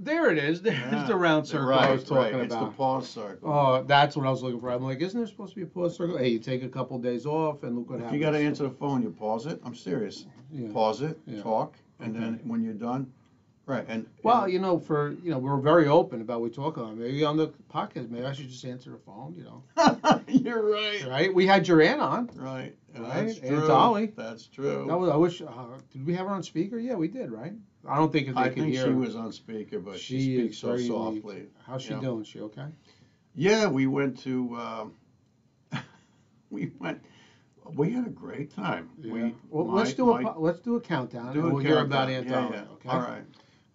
There it is. There's Yeah. the round circle right, I was talking. It's the about. pause circle. Oh, that's what I was looking for. I'm like, isn't there supposed to be a pause circle? Hey, you take a couple days off and look what if happens. you got to answer the phone, you pause it. I'm serious. Yeah. Pause it, Yeah. talk, and then when you're done, right. And Well, and- you know, for you know, we're very open about what we talk about. Maybe on the podcast, maybe I should just answer the phone. You know, you're right. right? We had your aunt on. Right. and Right, That's Aunt true. Dolly. That's true. That was, I wish. Uh, did we have her on speaker? Yeah, we did, right? I don't think if they I could think hear. she her. was on speaker, but she, She speaks is so very softly. How's she yeah. doing? She okay? Yeah, we went to. Um, we went. We had a great time. We, well, my- let's do a my- po- let's do a countdown. do and a we'll hear about countdown. Yeah, yeah. Okay. All right.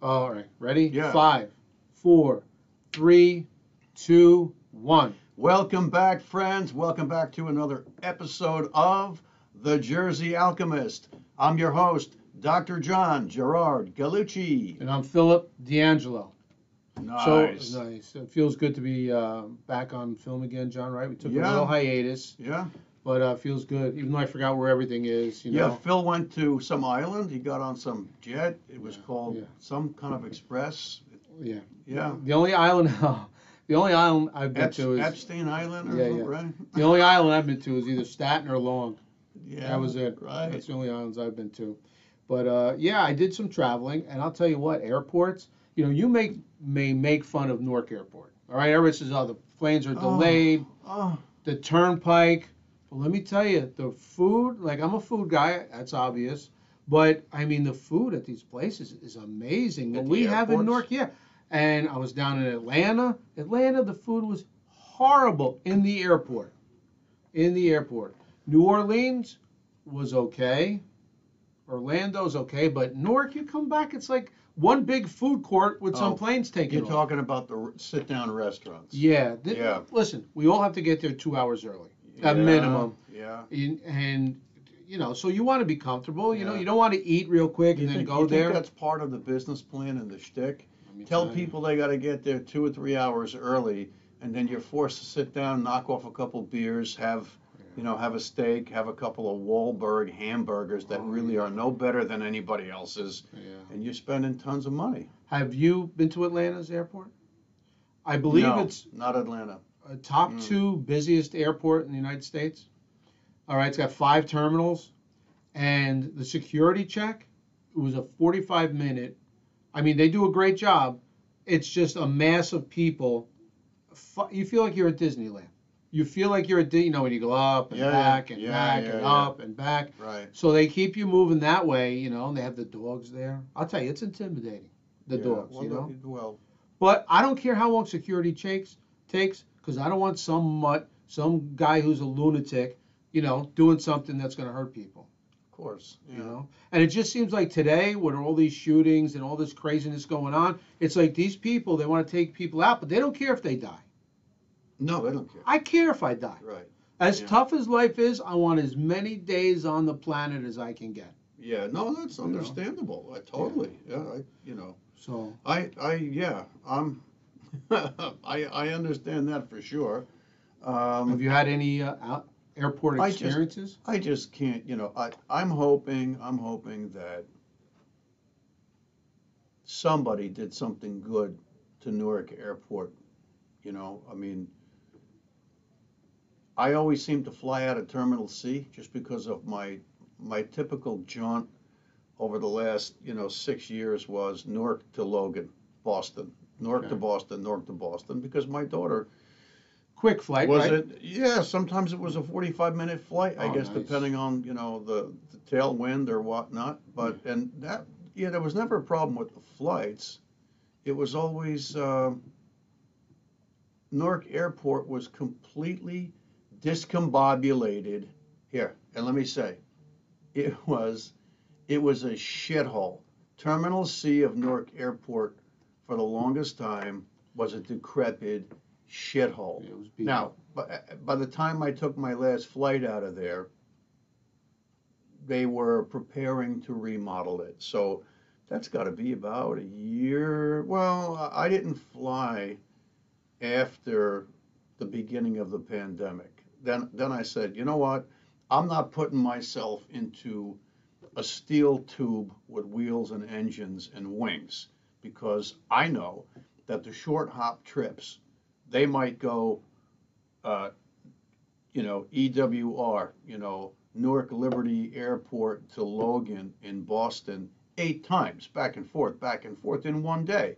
All right. Ready? Yeah. Five, four, three, two, one. Welcome back, friends. Welcome back to another episode of The Jersey Alchemist. I'm your host, Dr. John Gerard Galucci. And I'm Philip D'Angelo. Nice. So nice. It feels good to be uh, back on film again, John. Right? We took a little hiatus, yeah. but uh, feels good. Even though I forgot where everything is. You Yeah, know. Phil went to some island. He got on some jet. It was Yeah, called yeah. some kind of express. Yeah. Yeah. The only island, the only island I've been Ep- to is Epstein Island or Yeah, yeah. right? the only island I've been to is either Staten or Long. Yeah. that was it. Right. That's the only islands I've been to. But uh, yeah, I did some traveling, and I'll tell you what, airports. You know, you make may make fun of Newark Airport. All right, everybody says, "Oh, the planes are Oh. delayed, Oh, the turnpike." But let me tell you, the food. Like I'm a food guy. That's obvious. But I mean, the food at these places is amazing. At What the we have in airports? Newark, yeah. And I was down in Atlanta. Atlanta, the food was horrible in the airport. In the airport. New Orleans was okay. Orlando's okay, but Newark, you come back, it's like one big food court with some Oh, planes taking you're off. talking about the r- sit-down restaurants. Yeah, th- Yeah. Listen, we all have to get there two hours early, at Yeah, minimum. Yeah. And, and you know, so you want to be comfortable. You know, Yeah. you don't want to eat real quick You and then think, go you think there. that's part of the business plan and the shtick? Let me Tell you. people they got to get there two or three hours early, and then you're forced to sit down, knock off a couple beers, have, you know, have a steak, have a couple of Wahlberg hamburgers that Oh, really are no better than anybody else's, Yeah. and you're spending tons of money. Have you been to Atlanta's airport? I believe No, it's not Atlanta. a top Mm. two busiest airport in the United States. All right, it's got five terminals, and the security check it was a 45 minute. I mean, they do a great job. It's just a mass of people. You feel like you're at Disneyland. You feel like you're at, Di- you know, when you go up and Yeah, back and Yeah, back yeah, and up and back. Right. So they keep you moving that way, you know, and they have the dogs there. I'll tell you, it's intimidating, the dogs, well, you know. Well, But I don't care how long security takes takes because I don't want some mutt, some guy who's a lunatic, you know, doing something that's going to hurt people. of course. You know, and it just seems like today, with all these shootings and all this craziness going on, it's like these people they want to take people out, but they don't care if they die. No, they don't care. I care if I die. Right. As Yeah. tough as life is, I want as many days on the planet as I can get. Yeah. No, that's You know. understandable. I totally. Yeah. I, you know. So I, I, yeah, I'm, I, I understand that for sure. have Um, you had any uh, out, airport I just- experiences? I just can't, you know, I, I'm hoping, I'm hoping that somebody did something good to Newark Airport. You know, I mean, I always seem to fly out of Terminal C just because of my, my typical jaunt over the last, you know, six years was Newark to Logan, Boston, Newark to Boston, Newark to Boston, because my daughter Quick flight, was right? it? Yeah, sometimes it was a 45 minute flight, I Oh, guess, nice. depending on, you know, the, the tailwind or whatnot. But, and that, yeah, there was never a problem with the flights. It was always, um Newark Airport was completely discombobulated. Here, and let me say, it was, it was a shithole. Terminal C of Newark Airport for the longest time was a decrepit shithole. It Now, by, uh, by the time I took my last flight out of there, they were preparing to remodel it. So that's got to be about a year. Well, I didn't fly after the beginning of the pandemic. Then, then I said, you know what? I'm not putting myself into a steel tube with wheels and engines and wings because I know that the short hop trips, they might go, uh, you know, EWR, you know, Newark Liberty Airport to Logan in Boston eight times, back and forth, back and forth in one day.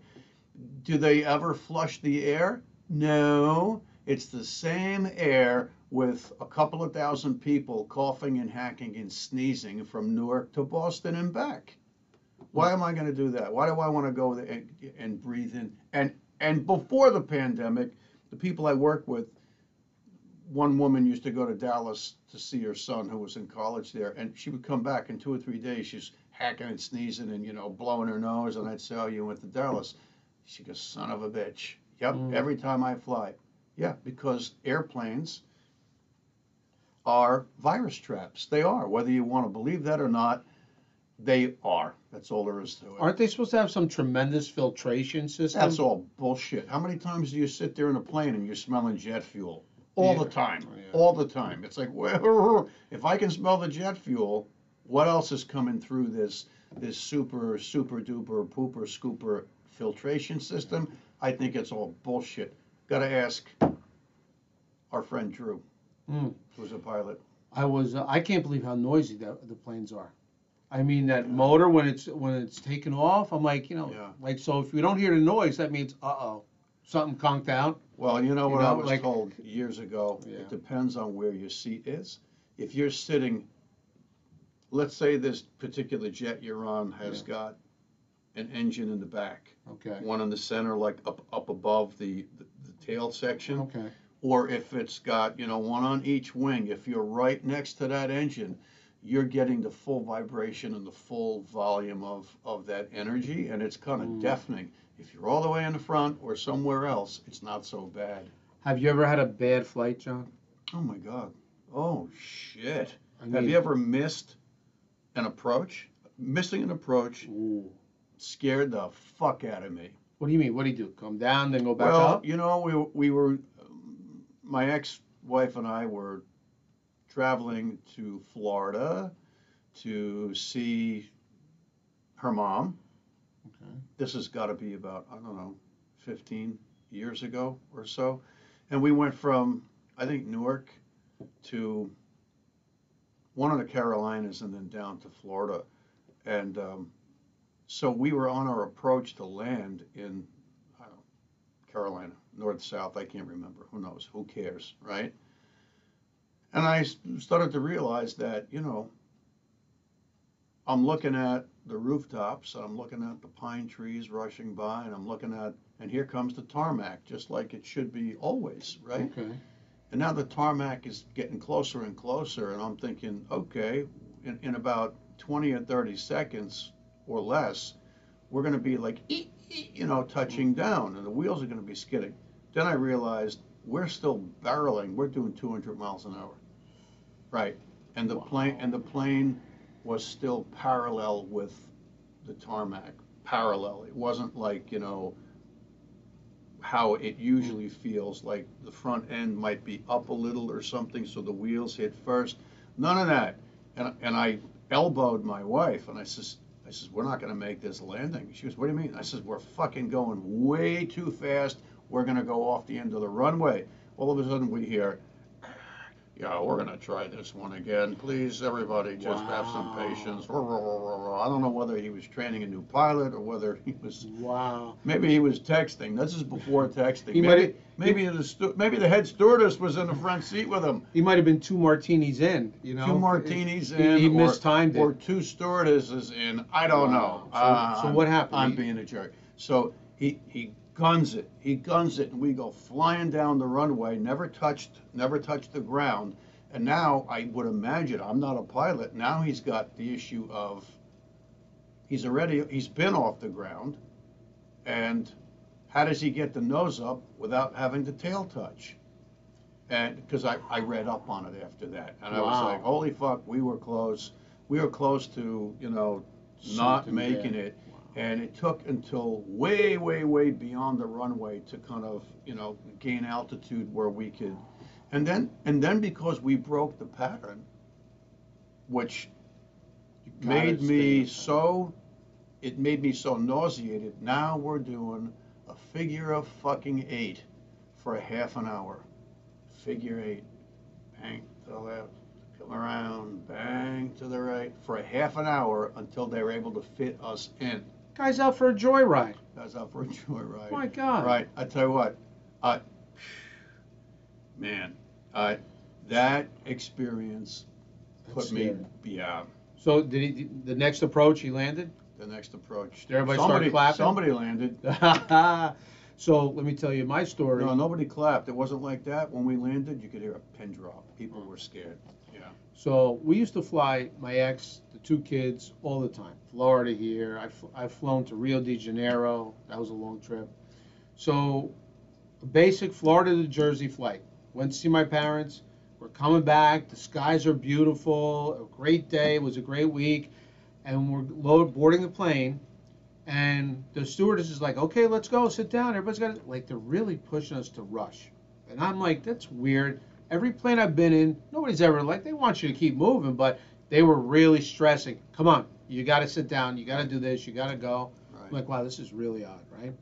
Do they ever flush the air? No. It's the same air with a couple of thousand people coughing and hacking and sneezing from Newark to Boston and back. Why am I going to do that? Why do I want to go there and, and breathe in? And and before the pandemic, the people I work with, one woman used to go to Dallas to see her son who was in college there, and she would come back in two or three days. She's hacking and sneezing and you know blowing her nose, and I'd say, "Oh, you went to Dallas?" She goes, "Son of a bitch." Yep, Mm. every time I fly. Yeah, because airplanes are virus traps. They are, whether you want to believe that or not. They are. That's all there is to it. Aren't they supposed to have some tremendous filtration system? That's all bullshit. How many times do you sit there in a plane and you're smelling jet fuel? All Yeah. the time. Oh, yeah. All the time. It's like, well, if I can smell the jet fuel, what else is coming through this this super super duper pooper scooper filtration system? I think it's all bullshit. Got to ask our friend Drew, Mm. who's a pilot. I was. Uh, I can't believe how noisy that, the planes are. I mean that motor when it's when it's taken off. I'm like, you know, Yeah. like so. If you don't hear the noise, that means uh oh, something conked out. Well, you know You what I was like- told years ago? Yeah. It depends on where your seat is. If you're sitting, let's say this particular jet you're on has Yeah. got an engine in the back, Okay. one in the center, like up up above the tail section, Okay. or if it's got you know one on each wing. If you're right next to that engine, you're getting the full vibration and the full volume of of that energy, and it's kind of Mm. deafening. If you're all the way in the front or somewhere else, it's not so bad. Have you ever had a bad flight, John? Oh my God. Oh shit. I Have you ever missed an approach? Missing an approach Ooh. scared the fuck out of me. What do you mean? What do you do? Come down, then go back well, up? you know, we we were my ex-wife and I were traveling to Florida to see her mom. Okay. This has got to be about I don't know, 15 years ago or so, and we went from I think Newark to one of the Carolinas and then down to Florida, and um, so we were on our approach to land in know, Carolina, north south. I can't remember. Who knows? Who cares, right? And I started to realize that you know I'm looking at the rooftops, I'm looking at the pine trees rushing by, and I'm looking at, and here comes the tarmac, just like it should be always, right? Okay. And now the tarmac is getting closer and closer, and I'm thinking, okay, in, in about 20 or 30 seconds or less, we're going to be like, you know, touching mm-hmm. down, and the wheels are going to be skidding. Then I realized we're still barreling. We're doing 200 miles an hour, right? And the plane and the plane was still parallel with the tarmac, parallel. It wasn't like you know how it usually mm. feels like the front end might be up a little or something so the wheels hit first none of that and, and i elbowed my wife and i says i says we're not going to make this landing. She goes what do you mean? I says we're fucking going way too fast. We're going to go off the end of the runway. All of a sudden we hear yeah, we're gonna try this one again. Please, everybody, just have some Wow. patience. I don't know whether he was training a new pilot or whether he was Wow. Maybe he was texting. This is before texting. He maybe, maybe the stu- maybe the head stewardess was in the front seat with him. He might have been two martinis in. You know. Two martinis He- in, He, or, mistimed or it. two stewardesses in. I don't Wow. know. So- Uh, so what happened? I'm He- being a jerk. So he he guns it. He guns it, and we go flying down the runway. Never touched never touched the ground. And now I would imagine I'm not a pilot. Now he's got the issue of he's already he's been off the ground, and how does he get the nose up without having the tail touch? And because I, I read up on it after that, and I was like, holy fuck, we were close. We were close to you know not Something making bad. it. And it took until way, way, way beyond the runway to kind of, you know, gain altitude where we could. And then, and then because we broke the pattern, which made me so it made me so nauseated. Now we're doing a figure of fucking eight for a half an hour. Figure eight. Bang to the left, come around, bang to the right for a half an hour until they were able to fit us in. Guy's out for a joyride. Guy's out for a joyride. My God. Right. I tell you what, I, man, I, that experience That's put me scary. beyond So did he? The next approach, he landed. the next approach. Did everybody start clapping? Somebody landed. so let me tell you my story. No, nobody clapped. It wasn't like that. When we landed, you could hear a pin drop. People were scared. So we used to fly my ex, the two kids, all the time. Florida here. I've, I've flown to Rio de Janeiro. That was a long trip. So a basic Florida to Jersey flight. Went to see my parents. We're coming back. The skies are beautiful. A great day. It was a great week. And we're load, boarding the plane. And the stewardess is like, okay, let's go. Sit down. Everybody's got to, like, they're really pushing us to rush. And I'm like, that's weird every plane I've been in, nobody's ever like they want you to keep moving, but they were really stressing. Come on, you got to sit down, you got to do this, you got to go. Right. I'm like, wow, this is really odd, right?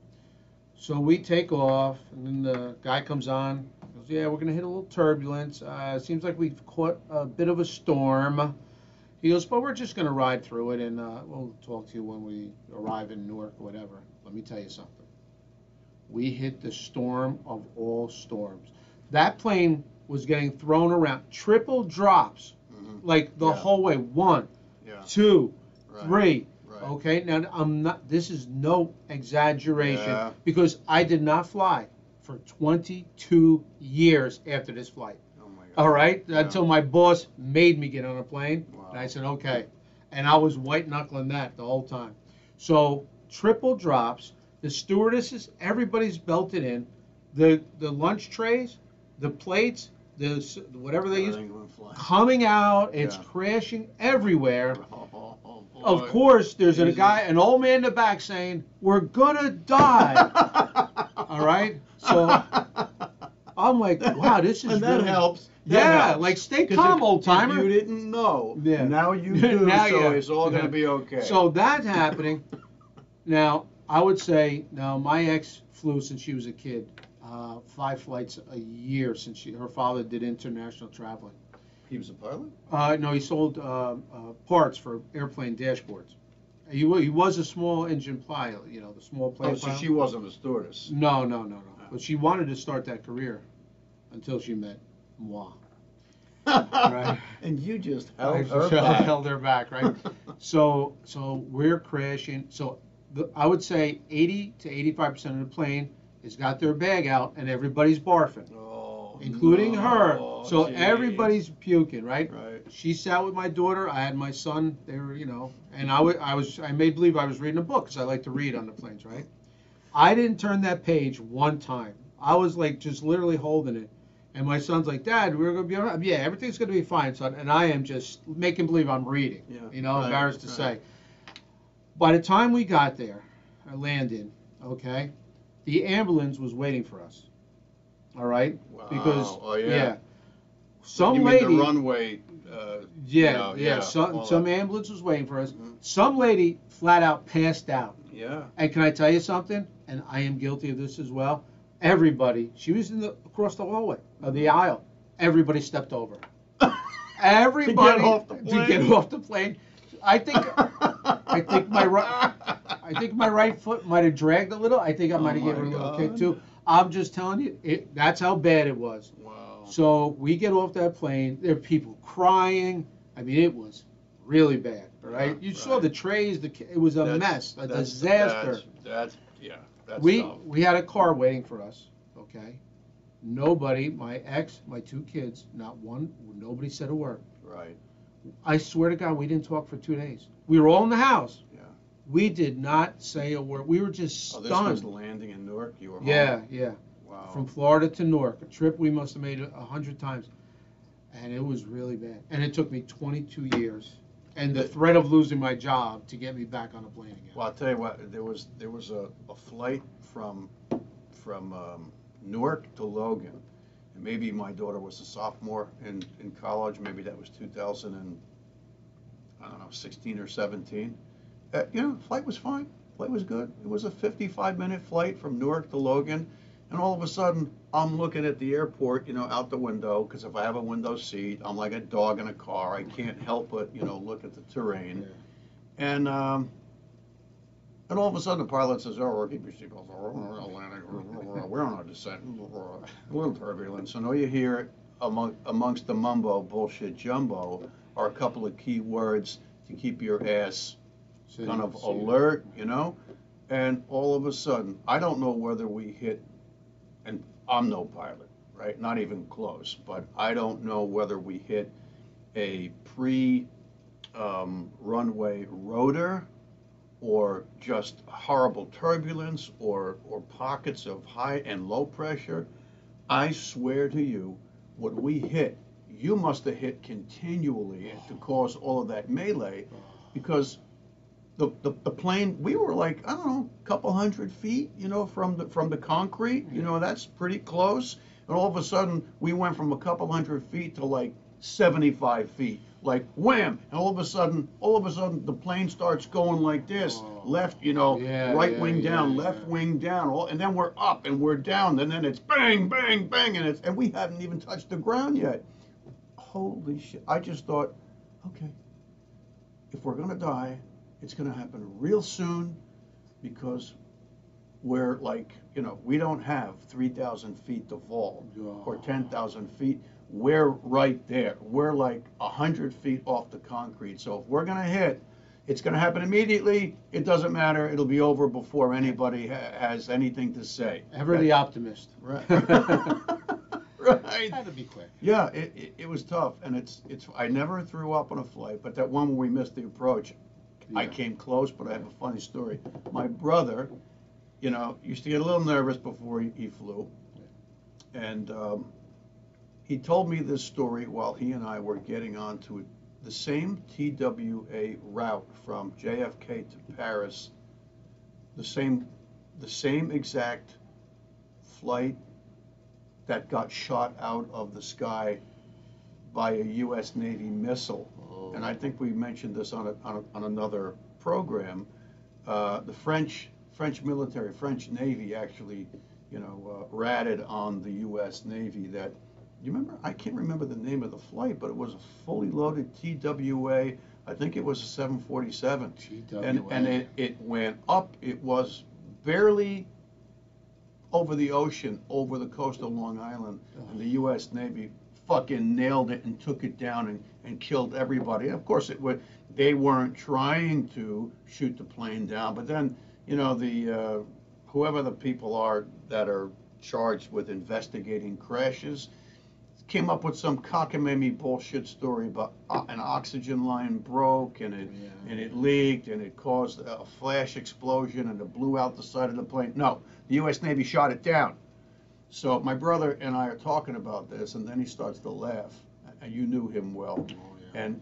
So we take off, and then the guy comes on. Goes, yeah, we're gonna hit a little turbulence. Uh, seems like we've caught a bit of a storm. He goes, but we're just gonna ride through it, and uh, we'll talk to you when we arrive in Newark or whatever. Let me tell you something. We hit the storm of all storms. That plane was getting thrown around, triple drops, Mhm. like the Yeah. whole way. One, Yeah. two, Right. three. Right. Okay, now I'm not. This is no exaggeration Yeah. because I did not fly for 22 years after this flight. Oh my God. All right, until my boss made me get on a plane, Wow. and I said okay, and I was white knuckling that the whole time. So triple drops. The stewardesses, everybody's belted in. The the lunch trays, the plates, the s- whatever they use, Everything went flying. coming out. It's Yeah. crashing everywhere. Oh, oh. Of course, there's a guy, an old man in the back saying, "We're gonna die." All right, so I'm like, "Wow, this is and that really helps. That Yeah, helps. like stay calm, old timer. You didn't know. Yeah. Now you do. Now so you- it's all yeah. gonna be okay. So that's happening. Now, I would say, now my ex flew since she was a kid, uh, five flights a year since she, her father did international traveling. he was a pilot. Uh, no, he sold uh, uh, parts for airplane dashboards. He, wa- he was a small engine pilot, you know, the small plane Oh, so pilot. she wasn't a stewardess. No, no, no, no. But she wanted to start that career until she met moi. Right. And you just held her held, back. held her back, right? so, so we're crashing. So, the, I would say 80 to 85 percent of the plane has got their bag out, and everybody's barfing, Oh, including her. So geez. everybody's puking, right? Right. She sat with my daughter. I had my son. They were, you know, and I I was, I made believe I was reading a book because I like to read on the planes, right? I didn't turn that page one time. I was like just literally holding it, and my son's like, "Dad, we're gonna be all right." Yeah, everything's gonna be fine, son. And I am just making believe I'm reading. Yeah, You know, right, embarrassed to right. say. By the time we got there, I landed. Okay, the ambulance was waiting for us. All right, Wow. because oh yeah. some you lady. the runway. Uh, Yeah, Yeah, yeah. yeah, Some some that. ambulance was waiting for us. Mhm. Some lady flat out passed out. yeah. And can I tell you something? And I am guilty of this as well. Everybody, she was in the across the hallway of the aisle. Everybody stepped over. Everybody off the to get off the plane. I think I think my I think my right foot might have dragged a little. I think I Oh might have given her a little kick too. I'm just telling you, it, that's how bad it was. Wow. So we get off that plane. There are people crying. I mean, it was really bad. right? You saw the trays. The it was a That's- mess, a that's- disaster. That's, that's yeah. That's we tough. we had a car waiting for us. Okay, nobody, my ex, my two kids, not one, nobody said a word. Right. I swear to God, we didn't talk for two days. We were all in the house. We did not say a word. We were just Oh, this was landing in Newark. You were home. yeah, yeah. Wow. from Florida to Newark, a trip we must have made a a hundred times, and it was really bad. And it took me 22 years, and the threat of losing my job to get me back on a plane again. Well, I'll tell you what. There was there was a, a flight from from um, Newark to Logan, and maybe my daughter was a sophomore in, in college. Maybe that was 2000 and I don't know 16 or 17. Uh, you know, flight was fine. Flight was good. It was a 55 minute flight from Newark to Logan. And all of a sudden, I'm looking at the airport, you know, out the window, because if I have a window seat, I'm like a dog in a car. I can't help but, you know, look at the terrain. Yeah. And um, and all of a sudden, the pilot says, "Oh, keep your seatbelts. We're on our descent. A little turbulence." And all you hear among amongst the mumbo bullshit jumbo are a couple of key words to keep your ass Kind of alert, you know. And all of a sudden, I don't know whether we hit, and I'm no pilot, right? Not even close. But I don't know whether we hit a pre um, runway rotor or just horrible turbulence or, or pockets of high and low pressure. I swear to you, what we hit, you must have hit continually to cause all of that melee because the, the, the plane, we were like, I don't know, a couple hundred feet, you know, from the, from the concrete, you know, that's pretty close. And all of a sudden, we went from a couple hundred feet to like 75 feet, like wham! And all of a sudden, all of a sudden, the plane starts going like this, Oh. left, you know, Yeah, right yeah, wing yeah, down, left wing down, all, and then we're up and we're down, and then it's bang, bang, bang, and it's and we haven't even touched the ground yet. Holy shit! I just thought, okay, if we're gonna die, it's gonna happen real soon, because we're like, you know, we don't have three thousand feet to fall or ten thousand feet. We're right there. We're like a hundred feet off the concrete. So if we're gonna hit, it's gonna happen immediately. It doesn't matter. It'll be over before anybody ha- has anything to say. Ever the optimist. Right. right. Had to be quick. Yeah, it, it, it was tough, and it's it's. I never threw up on a flight, but that one where we missed the approach, I came close. But I have a funny story. My brother, you know, used to get a little nervous before he, he flew, and um, he told me this story while he and I were getting onto the same TWA route from JFK to Paris. The same, the same exact flight that got shot out of the sky by a U.S. Navy missile. And I think we mentioned this on, a, on, a, on another program. Uh, the French French military, French Navy, actually, you know, uh, ratted on the U.S. Navy that. You remember? I can't remember the name of the flight, but it was a fully loaded TWA. I think it was a 747 and TWA. and it, it went up. It was barely over the ocean, over the coast of Long Island, and the U.S. Navy fucking nailed it and took it down and, and killed everybody. Of course, it would. They weren't trying to shoot the plane down, but then you know the uh, whoever the people are that are charged with investigating crashes came up with some cockamamie bullshit story about uh, an oxygen line broke and it Yeah. and it leaked and it caused a flash explosion and it blew out the side of the plane. No, the U.S. Navy shot it down. So my brother and I are talking about this, and then he starts to laugh. And you knew him well, Oh, yeah. and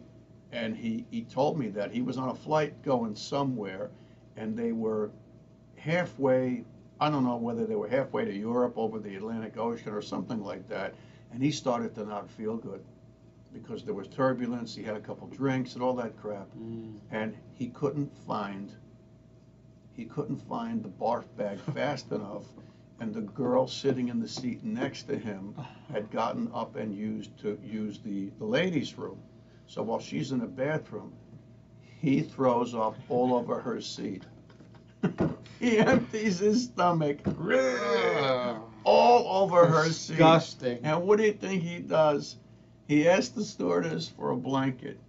and he he told me that he was on a flight going somewhere, and they were halfway. I don't know whether they were halfway to Europe over the Atlantic Ocean or something like that, and he started to not feel good because there was turbulence. He had a couple drinks and all that crap Mm. and he couldn't find he couldn't find the barf bag fast enough and the girl sitting in the seat next to him had gotten up and used to use the, the ladies room so while she's in the bathroom he throws up all over her seat he empties his stomach all over her seat Disgusting. and what do you think he does? He asks the stewardess for a blanket.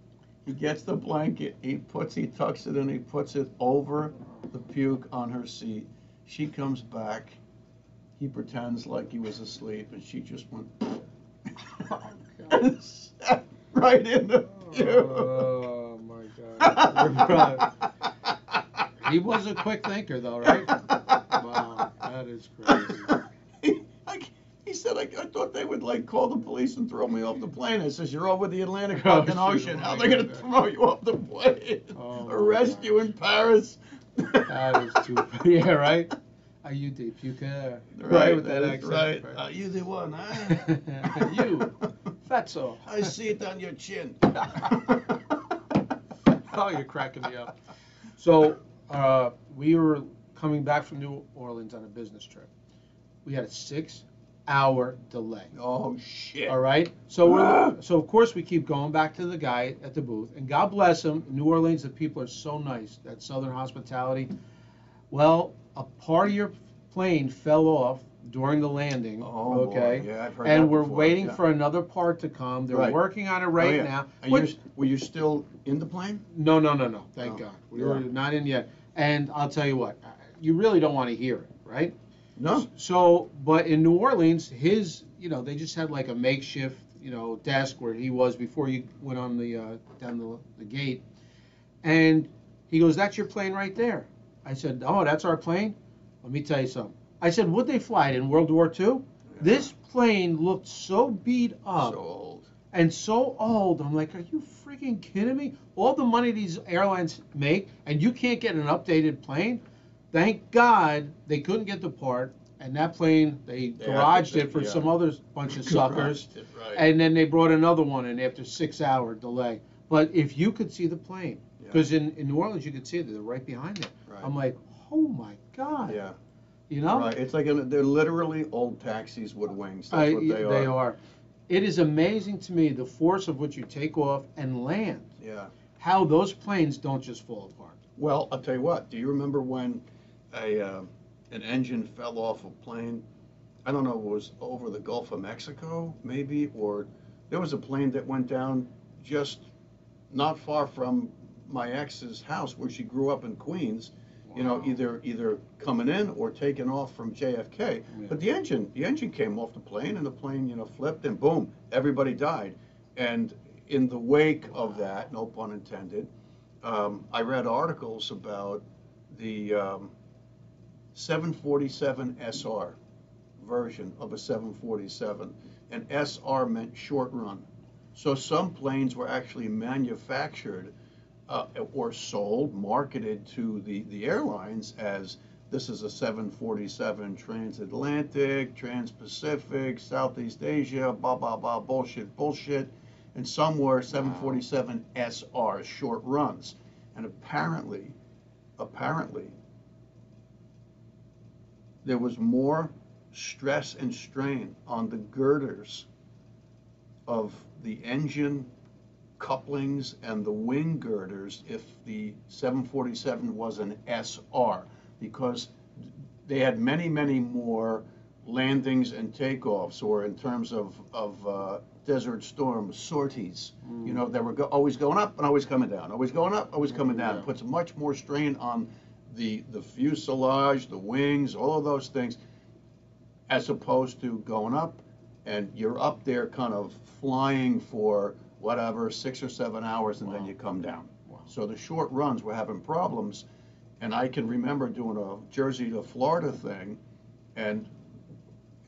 He gets the blanket. He puts, he tucks it in. He puts it over the puke on her seat. She comes back. He pretends like he was asleep, and she just went oh, sat right in the puke. Oh my God. he was a quick thinker, though, right? Wow, that is crazy. he, I, he said, I, I thought they would like call the police and throw me off the plane. I says, you're over the Atlantic Oh, fucking Ocean. oh How my they gonna throw you off the plane? Oh, Arrest you in Paris? That is too. Yeah, right. Are you the puker? Right, with that accent. right. Are you the one, huh? You. Fatso. I see it on your chin. Oh, you're cracking me up. So uh, we were coming back from New Orleans on a business trip. We had a six-hour delay. Oh shit. All right. So we're so of course we keep going back to the guy at the booth, and God bless him. New Orleans, the people are so nice. That Southern hospitality. Well, a part of your plane fell off during the landing. Oh okay. boy. Yeah, I've heard And that we're before, waiting yeah. for another part to come. They're Right. working on it Oh, right yeah. now. Are Which- you, were you still in the plane? no, no, no, no. Thank Oh, God. We were yeah. not in yet. And I'll tell you what, you really don't want to hear it, right? No. So, but in New Orleans, his, you know, they just had like a makeshift, you know, desk where he was before you went on the uh, down the, the gate, and he goes, "That's your plane right there." I said, "Oh, that's our plane." Let me tell you something. I said, "Would they fly it in World War II?" This plane looked so beat up So old. and so old. I'm like, are you freaking kidding me? All the money these airlines make, and you can't get an updated plane. Thank God they couldn't get the part, and that plane they, They garaged it for yeah. some uh, other bunch of suckers, it, right. and then they brought another one in after six hour delay. But if you could see the plane, Yeah. Because in, in New Orleans you could see it, they're right behind it. Right. I'm like, oh my God, yeah. you know? Right. It's like an, they're literally old taxis with wings. That's I- what they, are. It is amazing to me the force of which you take off and land. Yeah. How those planes don't just fall apart. Well, I'll tell you what. Do you remember when a uh, an engine fell off a plane? I don't know. It was over the Gulf of Mexico, maybe, or there was a plane that went down just not far from my ex's house where she grew up in Queens. You know, either either coming in or taking off from JFK. Yeah. But the engine, the engine came off the plane, and the plane, you know, flipped, and boom, everybody died. And in the wake of that, no pun intended, um, I read articles about the um, 747 SR version of a 747, and SR meant short run. So some planes were actually manufactured uh, or sold, marketed to the, the airlines as this is a 747 transatlantic, trans-Pacific, Southeast Asia, blah, blah, blah, bullshit, bullshit. And some were 747 SR, short runs. And apparently, apparently, there was more stress and strain on the girders of the engine couplings and the wing girders if the 747 was an SR because they had many, many more landings and takeoffs, or in terms of, of uh, Desert Storm sorties. You know, they were go- always going up and always coming down, always going up, always coming down. Yeah. It puts much more strain on the, the fuselage, the wings, all of those things, as opposed to going up and you're up there kind of flying for whatever, six or seven hours, and then you come down. Wow. So the short runs were having problems, and I can remember doing a Jersey to Florida thing, and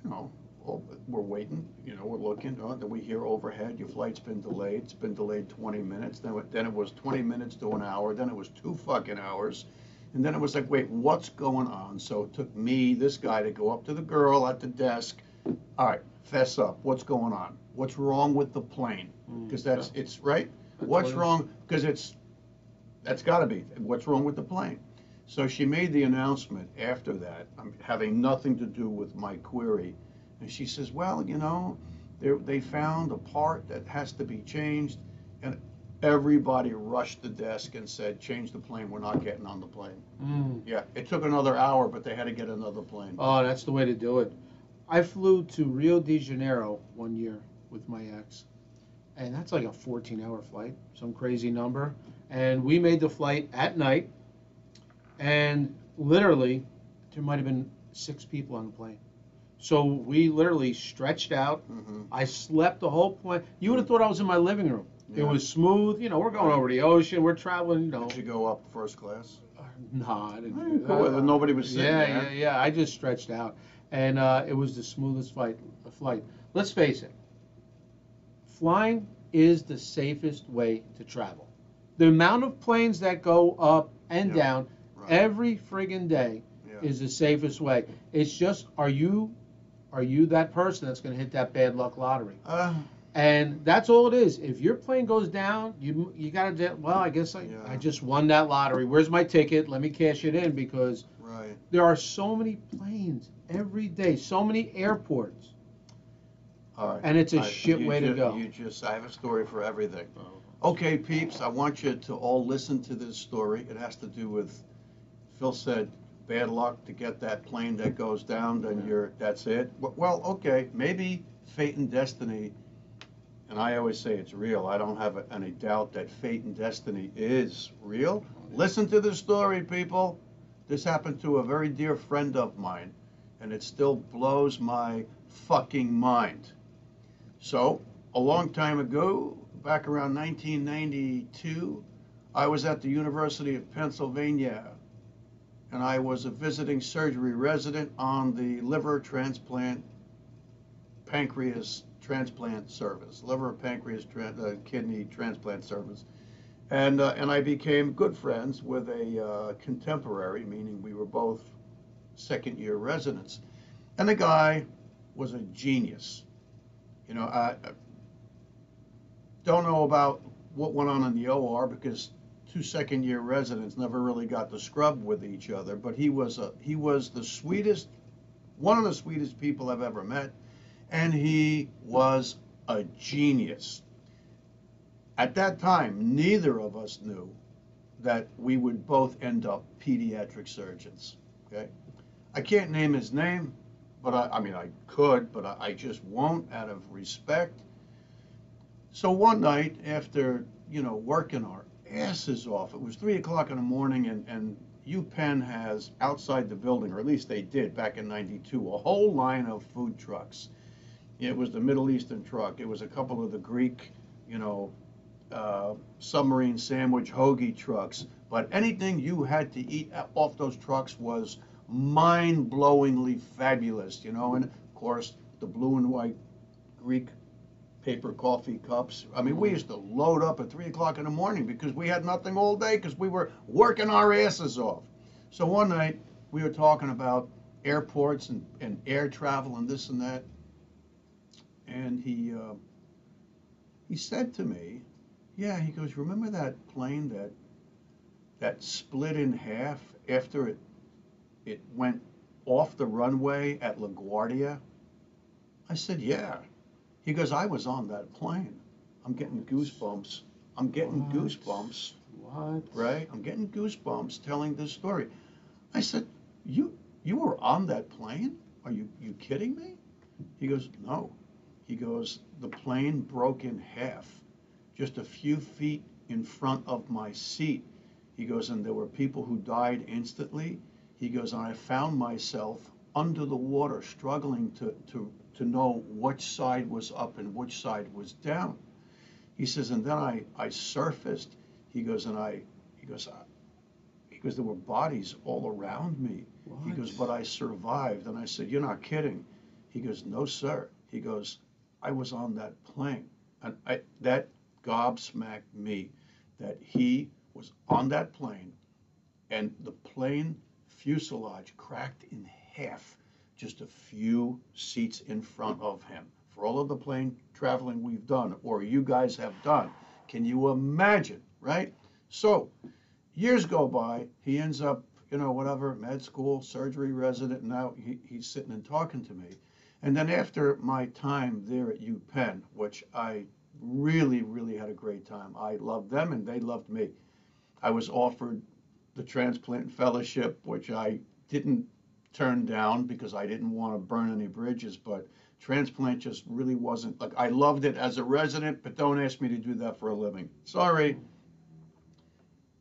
you know, oh, we're waiting, you know, we're looking, oh, then we hear overhead, your flight's been delayed, it's been delayed 20 minutes, then then it was 20 minutes to an hour, then it was two fucking hours, and then it was like, wait, what's going on? So it took me, this guy, to go up to the girl at the desk, all right, fess up, what's going on? What's wrong with the plane? Because that's, it's, right? What's what it is. wrong, because it's, that's gotta be, what's wrong with the plane? So she made the announcement after that, um, having nothing to do with my query. And she says, well, you know, they, they found a part that has to be changed. And everybody rushed the desk and said, change the plane, we're not getting on the plane. Mm. Yeah, it took another hour, but they had to get another plane. Oh, that's the way to do it. I flew to Rio de Janeiro one year with my ex, and that's like a 14 hour flight, some crazy number. And we made the flight at night, and literally, there might have been six people on the plane. So we literally stretched out. Mhm. I slept the whole plane. You would have thought I was in my living room. It was smooth. You know, we're going over the ocean. We're traveling. You know, Did you go up first class? nah, I didn't do cool. that. Nobody was sitting yeah, there. Yeah, yeah, I just stretched out, and uh, it was the smoothest flight. Flight. Let's face it. Flying is the safest way to travel. The amount of planes that go up and Yeah, down Right. every friggin' day Yeah. is the safest way. It's just, are you, are you that person that's going to hit that bad luck lottery? Uh, And that's all it is. If your plane goes down, you you gotta well, I guess I, Yeah. I just won that lottery. Where's my ticket? Let me cash it in because Right. there are so many planes every day, so many airports, All right. and it's a I- shit you way to ju- go. You just, I have a story for everything. Oh. Okay, peeps, I want you to all listen to this story. It has to do with, Phil said, bad luck to get that plane that goes down, then you're, that's it. W- Well, okay, maybe fate and destiny, and I always say it's real. I don't have any doubt that fate and destiny is real. Oh, listen to the story, people. This happened to a very dear friend of mine, and it still blows my fucking mind. So, a long time ago, back around 1992, I was at the University of Pennsylvania and I was a visiting surgery resident on the liver transplant pancreas transplant service, liver pancreas uh, kidney transplant service. And, uh, and I became good friends with a uh, contemporary, meaning we were both second year residents. And the guy was a genius. You know, I I don't know about what went on in the OR because two second year residents never really got to scrub with each other, but he was a he was the sweetest one of the sweetest people I've ever met and he was a genius. At that time, neither of us knew that we would both end up pediatric surgeons. Okay? I can't name his name, but I, I mean, I could, but I, I just won't out of respect. So one night, after, you know, working our asses off, it was three o'clock in the morning, and, and UPenn has outside the building, or at least they did back in 92, a whole line of food trucks. It was the Middle Eastern truck, it was a couple of the Greek, you know, uh, submarine sandwich hoagie trucks, but anything you had to eat off those trucks was mind-blowingly fabulous, you know. And of course, the blue and white Greek paper coffee cups. I mean, we used to load up at three o'clock in the morning because we had nothing all day because we were working our asses off. So one night we were talking about airports and, and air travel and this and that, and he uh, he said to me, "Yeah," he goes, "Remember that plane that that split in half after it it went off the runway at LaGuardia?" I said, "Yeah." He goes, "I was on that plane. I'm getting goosebumps. I'm getting What? goosebumps." What? right? I'm getting goosebumps telling this story. I said, "You you were on that plane? Are you you kidding me?" He goes, "No." He goes, "The plane broke in half, just a few feet in front of my seat." He goes, "And there were people who died instantly." He goes, "And I found myself under the water, struggling to to to know which side was up and which side was down." He says, "And then I I surfaced." He goes, and I, he goes, I, he goes, there were bodies all around me. He goes, but I survived. And I said, you're not kidding. He goes, no, sir. He goes, I was on that plane. And I, that gobsmacked me that he was on that plane and the plane fuselage cracked in half just a few seats in front of him. For all of the plane traveling we've done, or you guys have done, can you imagine, right? So, years go by, he ends up, you know, whatever, med school, surgery resident, now he, he's sitting and talking to me. And then after my time there at UPenn, which I really, really had a great time, I loved them and they loved me. I was offered the transplant fellowship, which I didn't turn down because I didn't want to burn any bridges, but transplant just really wasn't like I loved it as a resident, but don't ask me to do that for a living. Sorry.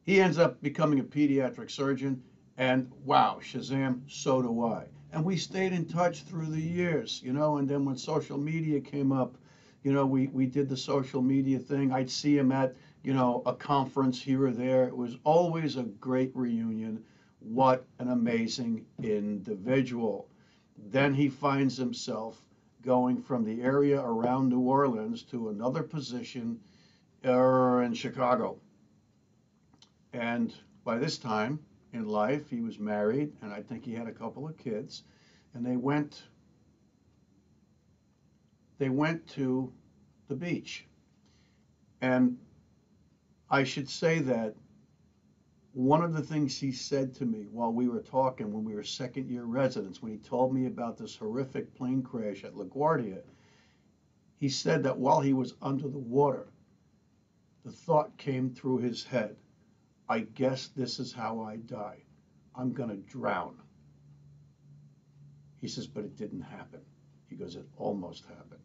He ends up becoming a pediatric surgeon, and wow, Shazam, so do I. And we stayed in touch through the years, you know, and then when social media came up, you know, we, we did the social media thing. I'd see him at, you know, a conference here or there. It was always a great reunion. What an amazing individual. Then he finds himself going from the area around New Orleans to another position uh, in Chicago. And by this time in life, he was married, and I think he had a couple of kids, and they went. They went to the beach. And I should say that one of the things he said to me while we were talking when we were second year residents, when he told me about this horrific plane crash at LaGuardia, he said that while he was under the water, the thought came through his head I guess this is how I die. I'm going to drown. He says, but it didn't happen. He goes, it almost happened.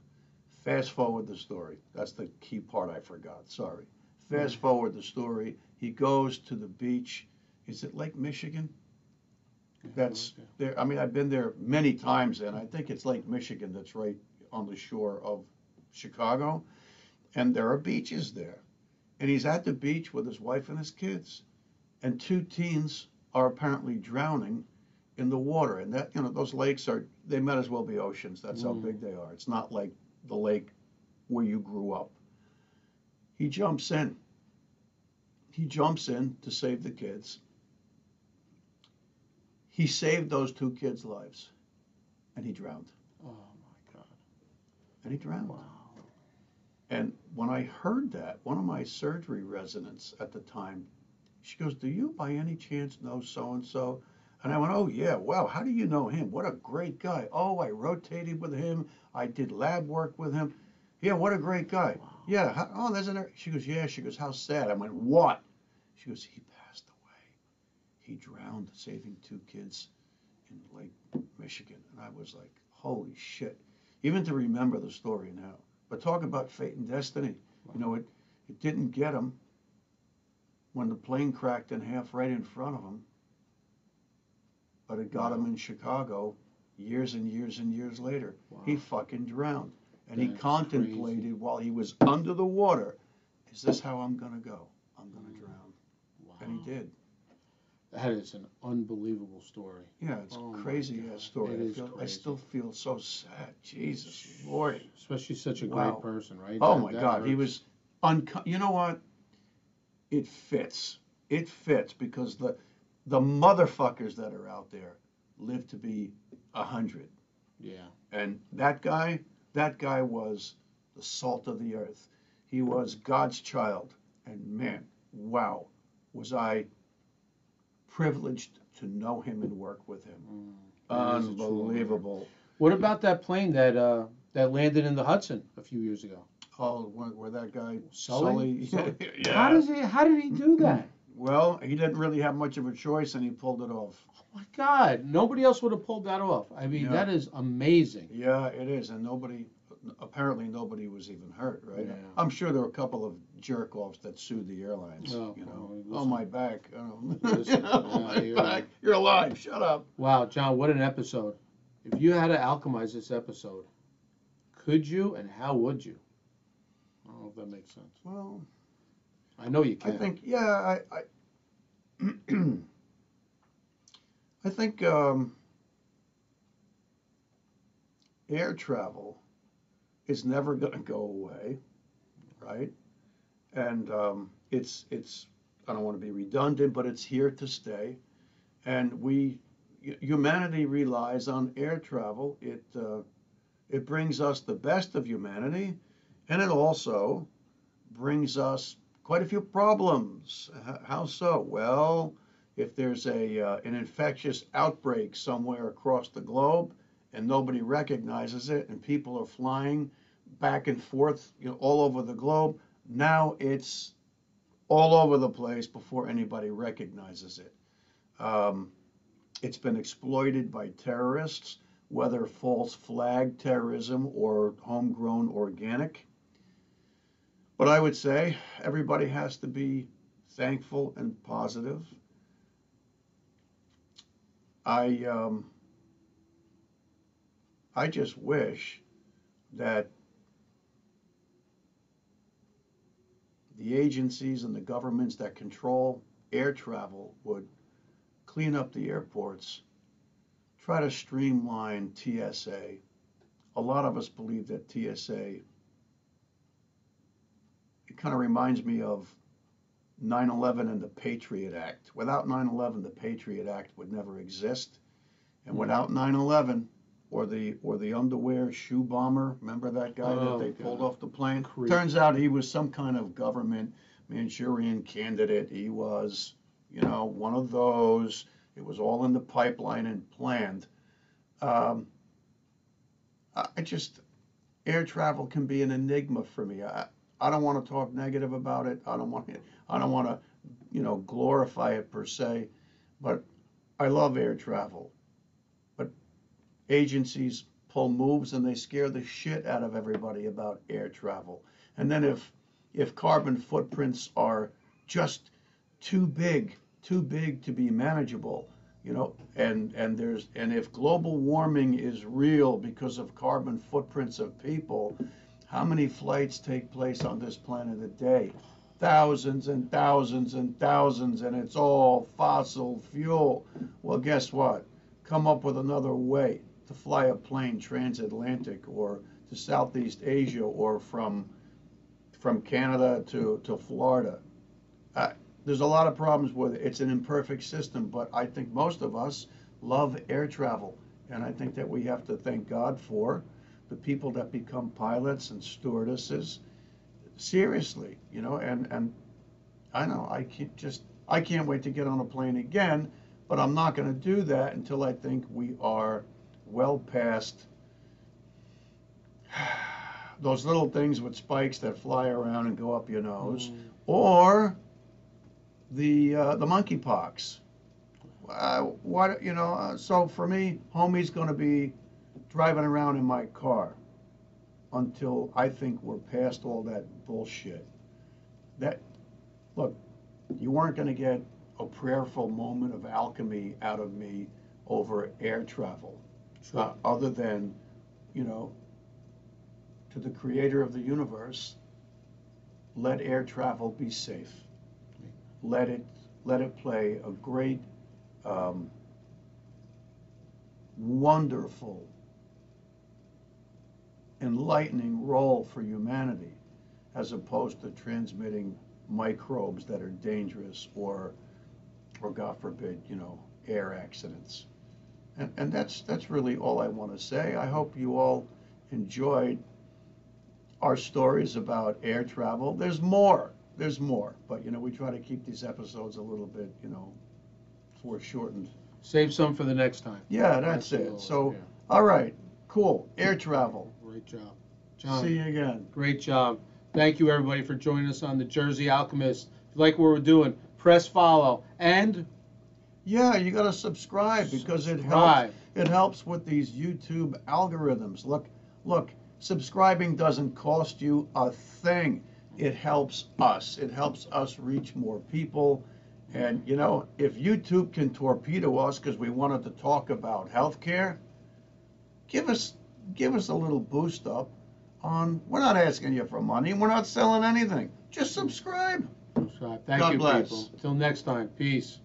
Fast forward the story. That's the key part I forgot. Sorry. Fast mm-hmm. forward the story. He goes to the beach. Is it Lake Michigan? That's there. I mean, I've been there many times, and I think it's Lake Michigan that's right on the shore of Chicago. And there are beaches there. And he's at the beach with his wife and his kids. And two teens are apparently drowning in the water. And that, you know, those lakes are, they might as well be oceans. That's how Mm. big they are. It's not like the lake where you grew up. He jumps in. He jumps in to save the kids. He saved those two kids' lives. And he drowned. Oh my God. And he drowned. Wow. And when I heard that, one of my surgery residents at the time, she goes, Do you by any chance know so and so? And I went, Oh, yeah, wow, how do you know him? What a great guy. Oh, I rotated with him. I did lab work with him. Yeah, what a great guy. Wow. Yeah, how, oh, there's an. She goes, Yeah, she goes, How sad. I went, What? She goes, He passed away. He drowned saving two kids in Lake Michigan. And I was like, Holy shit. Even to remember the story now. But talk about fate and destiny. You know, it, it didn't get him when the plane cracked in half right in front of him, but it got him in Chicago years and years and years later. Wow. He fucking drowned. And he contemplated crazy. while he was under the water, is this how I'm going to go? I'm going to mm. drown. Wow. And he did. That is an unbelievable story. Yeah, it's Oh crazy ass story. It I, is feel, I still feel so sad. Jesus Lordy. Especially such a Wow. great person, right? Oh That- my that God, he was unco- You know what? It fits. It fits because the the motherfuckers that are out there live to be a hundred, Yeah. and that guy, that guy was the salt of the earth. He was God's child, and man, wow, was I privileged to know him and work with him. Mm. That is a true honor. Unbelievable. What about that plane that uh, that landed in the Hudson a few years ago? Oh, where, where that guy Sully? Sully yeah. How does he? How did he do that? Well, he didn't really have much of a choice, and he pulled it off. Oh my God! Nobody else would have pulled that off. I mean, Yeah. that is amazing. Yeah, it is, and nobody, apparently nobody was even hurt, right? Yeah. I'm sure there were a couple of jerk offs that sued the airlines. Oh, you know, oh listen. my back, oh, Listen, oh, yeah, my you're- back, you're alive. Shut up. Wow, John, what an episode! If you had to alchemize this episode, could you, and how would you? I don't know if that makes sense. Well, I know you can. I think, yeah, I, I, I think um, air travel is never going to go away, right? And um, it's it's I don't want to be redundant, but it's here to stay, and we humanity relies on air travel. It uh, it brings us the best of humanity, and it also brings us quite a few problems. How so? Well, if there's a uh, an infectious outbreak somewhere across the globe and nobody recognizes it, and people are flying back and forth, you know, all over the globe, now it's all over the place before anybody recognizes it. Um, it's been exploited by terrorists, whether false flag terrorism or homegrown organic. But I would say everybody has to be thankful and positive. I um, I just wish that the agencies and the governments that control air travel would clean up the airports, try to streamline TSA. A lot of us believe that TSA kind of reminds me of 9/11 and the Patriot Act. Without 9/11, the Patriot Act would never exist, and without 9/11, or the or the underwear shoe bomber. Remember that guy Oh, that they pulled off the plane? Creep. Turns out he was some kind of government Manchurian candidate. He was, you know, one of those. It was all in the pipeline and planned. Um, I I just air travel can be an enigma for me. I I don't want to talk negative about it. I don't want to, I don't want to, you know, glorify it per se, but I love air travel. But agencies pull moves and they scare the shit out of everybody about air travel. And then if if carbon footprints are just too big, too big to be manageable, you know, and and there's and if global warming is real because of carbon footprints of people, how many flights take place on this planet a day? Thousands and thousands and thousands, and it's all fossil fuel. Well, guess what? Come up with another way to fly a plane transatlantic or to Southeast Asia or from from Canada to, to Florida. Uh, there's a lot of problems with it. It's an imperfect system, but I think most of us love air travel. And I think that we have to thank God for the people that become pilots and stewardesses. Seriously, you know, and, and I know I can't just, I can't wait to get on a plane again, but I'm not going to do that until I think we are well past those little things with spikes that fly around and go up your nose, or the uh, the monkeypox. Uh, what you know? Uh, so for me, homie's going to be driving around in my car until I think we're past all that bullshit. That look, you weren't going to get a prayerful moment of alchemy out of me over air travel, Sure. uh, other than, you know, to the creator of the universe, let air travel be safe. Let it let it play a great, um, wonderful, enlightening role for humanity, as opposed to transmitting microbes that are dangerous or, or God forbid, you know, air accidents. And, and that's that's really all I want to say. I hope you all enjoyed our stories about air travel. There's more. There's more. But you know, we try to keep these episodes a little bit, you know, foreshortened. Save some for the next time. Yeah, that's it. So, yeah. all right, cool. Air travel. Great job. John, See you again. great job. Thank you, everybody, for joining us on the Jersey Alchemist. If you like what we're doing, press follow and Yeah, you got to subscribe because it helps. It helps with these YouTube algorithms. Look, look. Subscribing doesn't cost you a thing. It helps us. It helps us reach more people. And you know, if YouTube can torpedo us because we wanted to talk about healthcare, give us give us a little boost up on we're not asking you for money, we're not selling anything. Just subscribe. Subscribe. Thank God you, bless. people. Till next time. Peace.